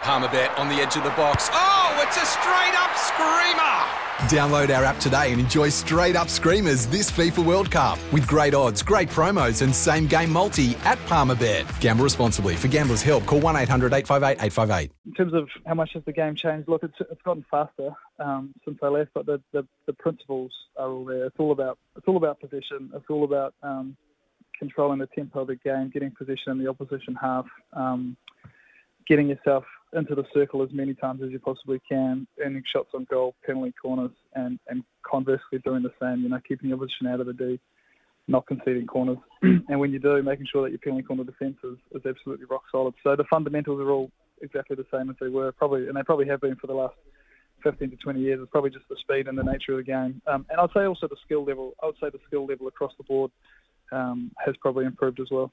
Palmerbet on the edge of the box. Oh, it's a straight up screamer! Download our app today and enjoy straight up screamers this FIFA World Cup with great odds, great promos, and same game multi at Palmerbet. Gamble responsibly. For gamblers' help, call 1 800 858 858. In terms of how much has the game changed, look, it's, it's gotten faster um, since I left, but the, the, the, principles are all there. It's all about it's all about position. It's all about um, controlling the tempo of the game, getting position in the opposition half, um, getting yourself into the circle as many times as you possibly can, earning shots on goal, penalty corners, and, and conversely doing the same, you know, keeping your position out of the D, not conceding corners. and when you do, making sure that your penalty corner defence is, is absolutely rock solid. So the fundamentals are all exactly the same as they were, probably, and they probably have been for the last 15 to 20 years. It's probably just the speed and the nature of the game. Um, and I'd say also the skill level, I would say the skill level across the board um, has probably improved as well.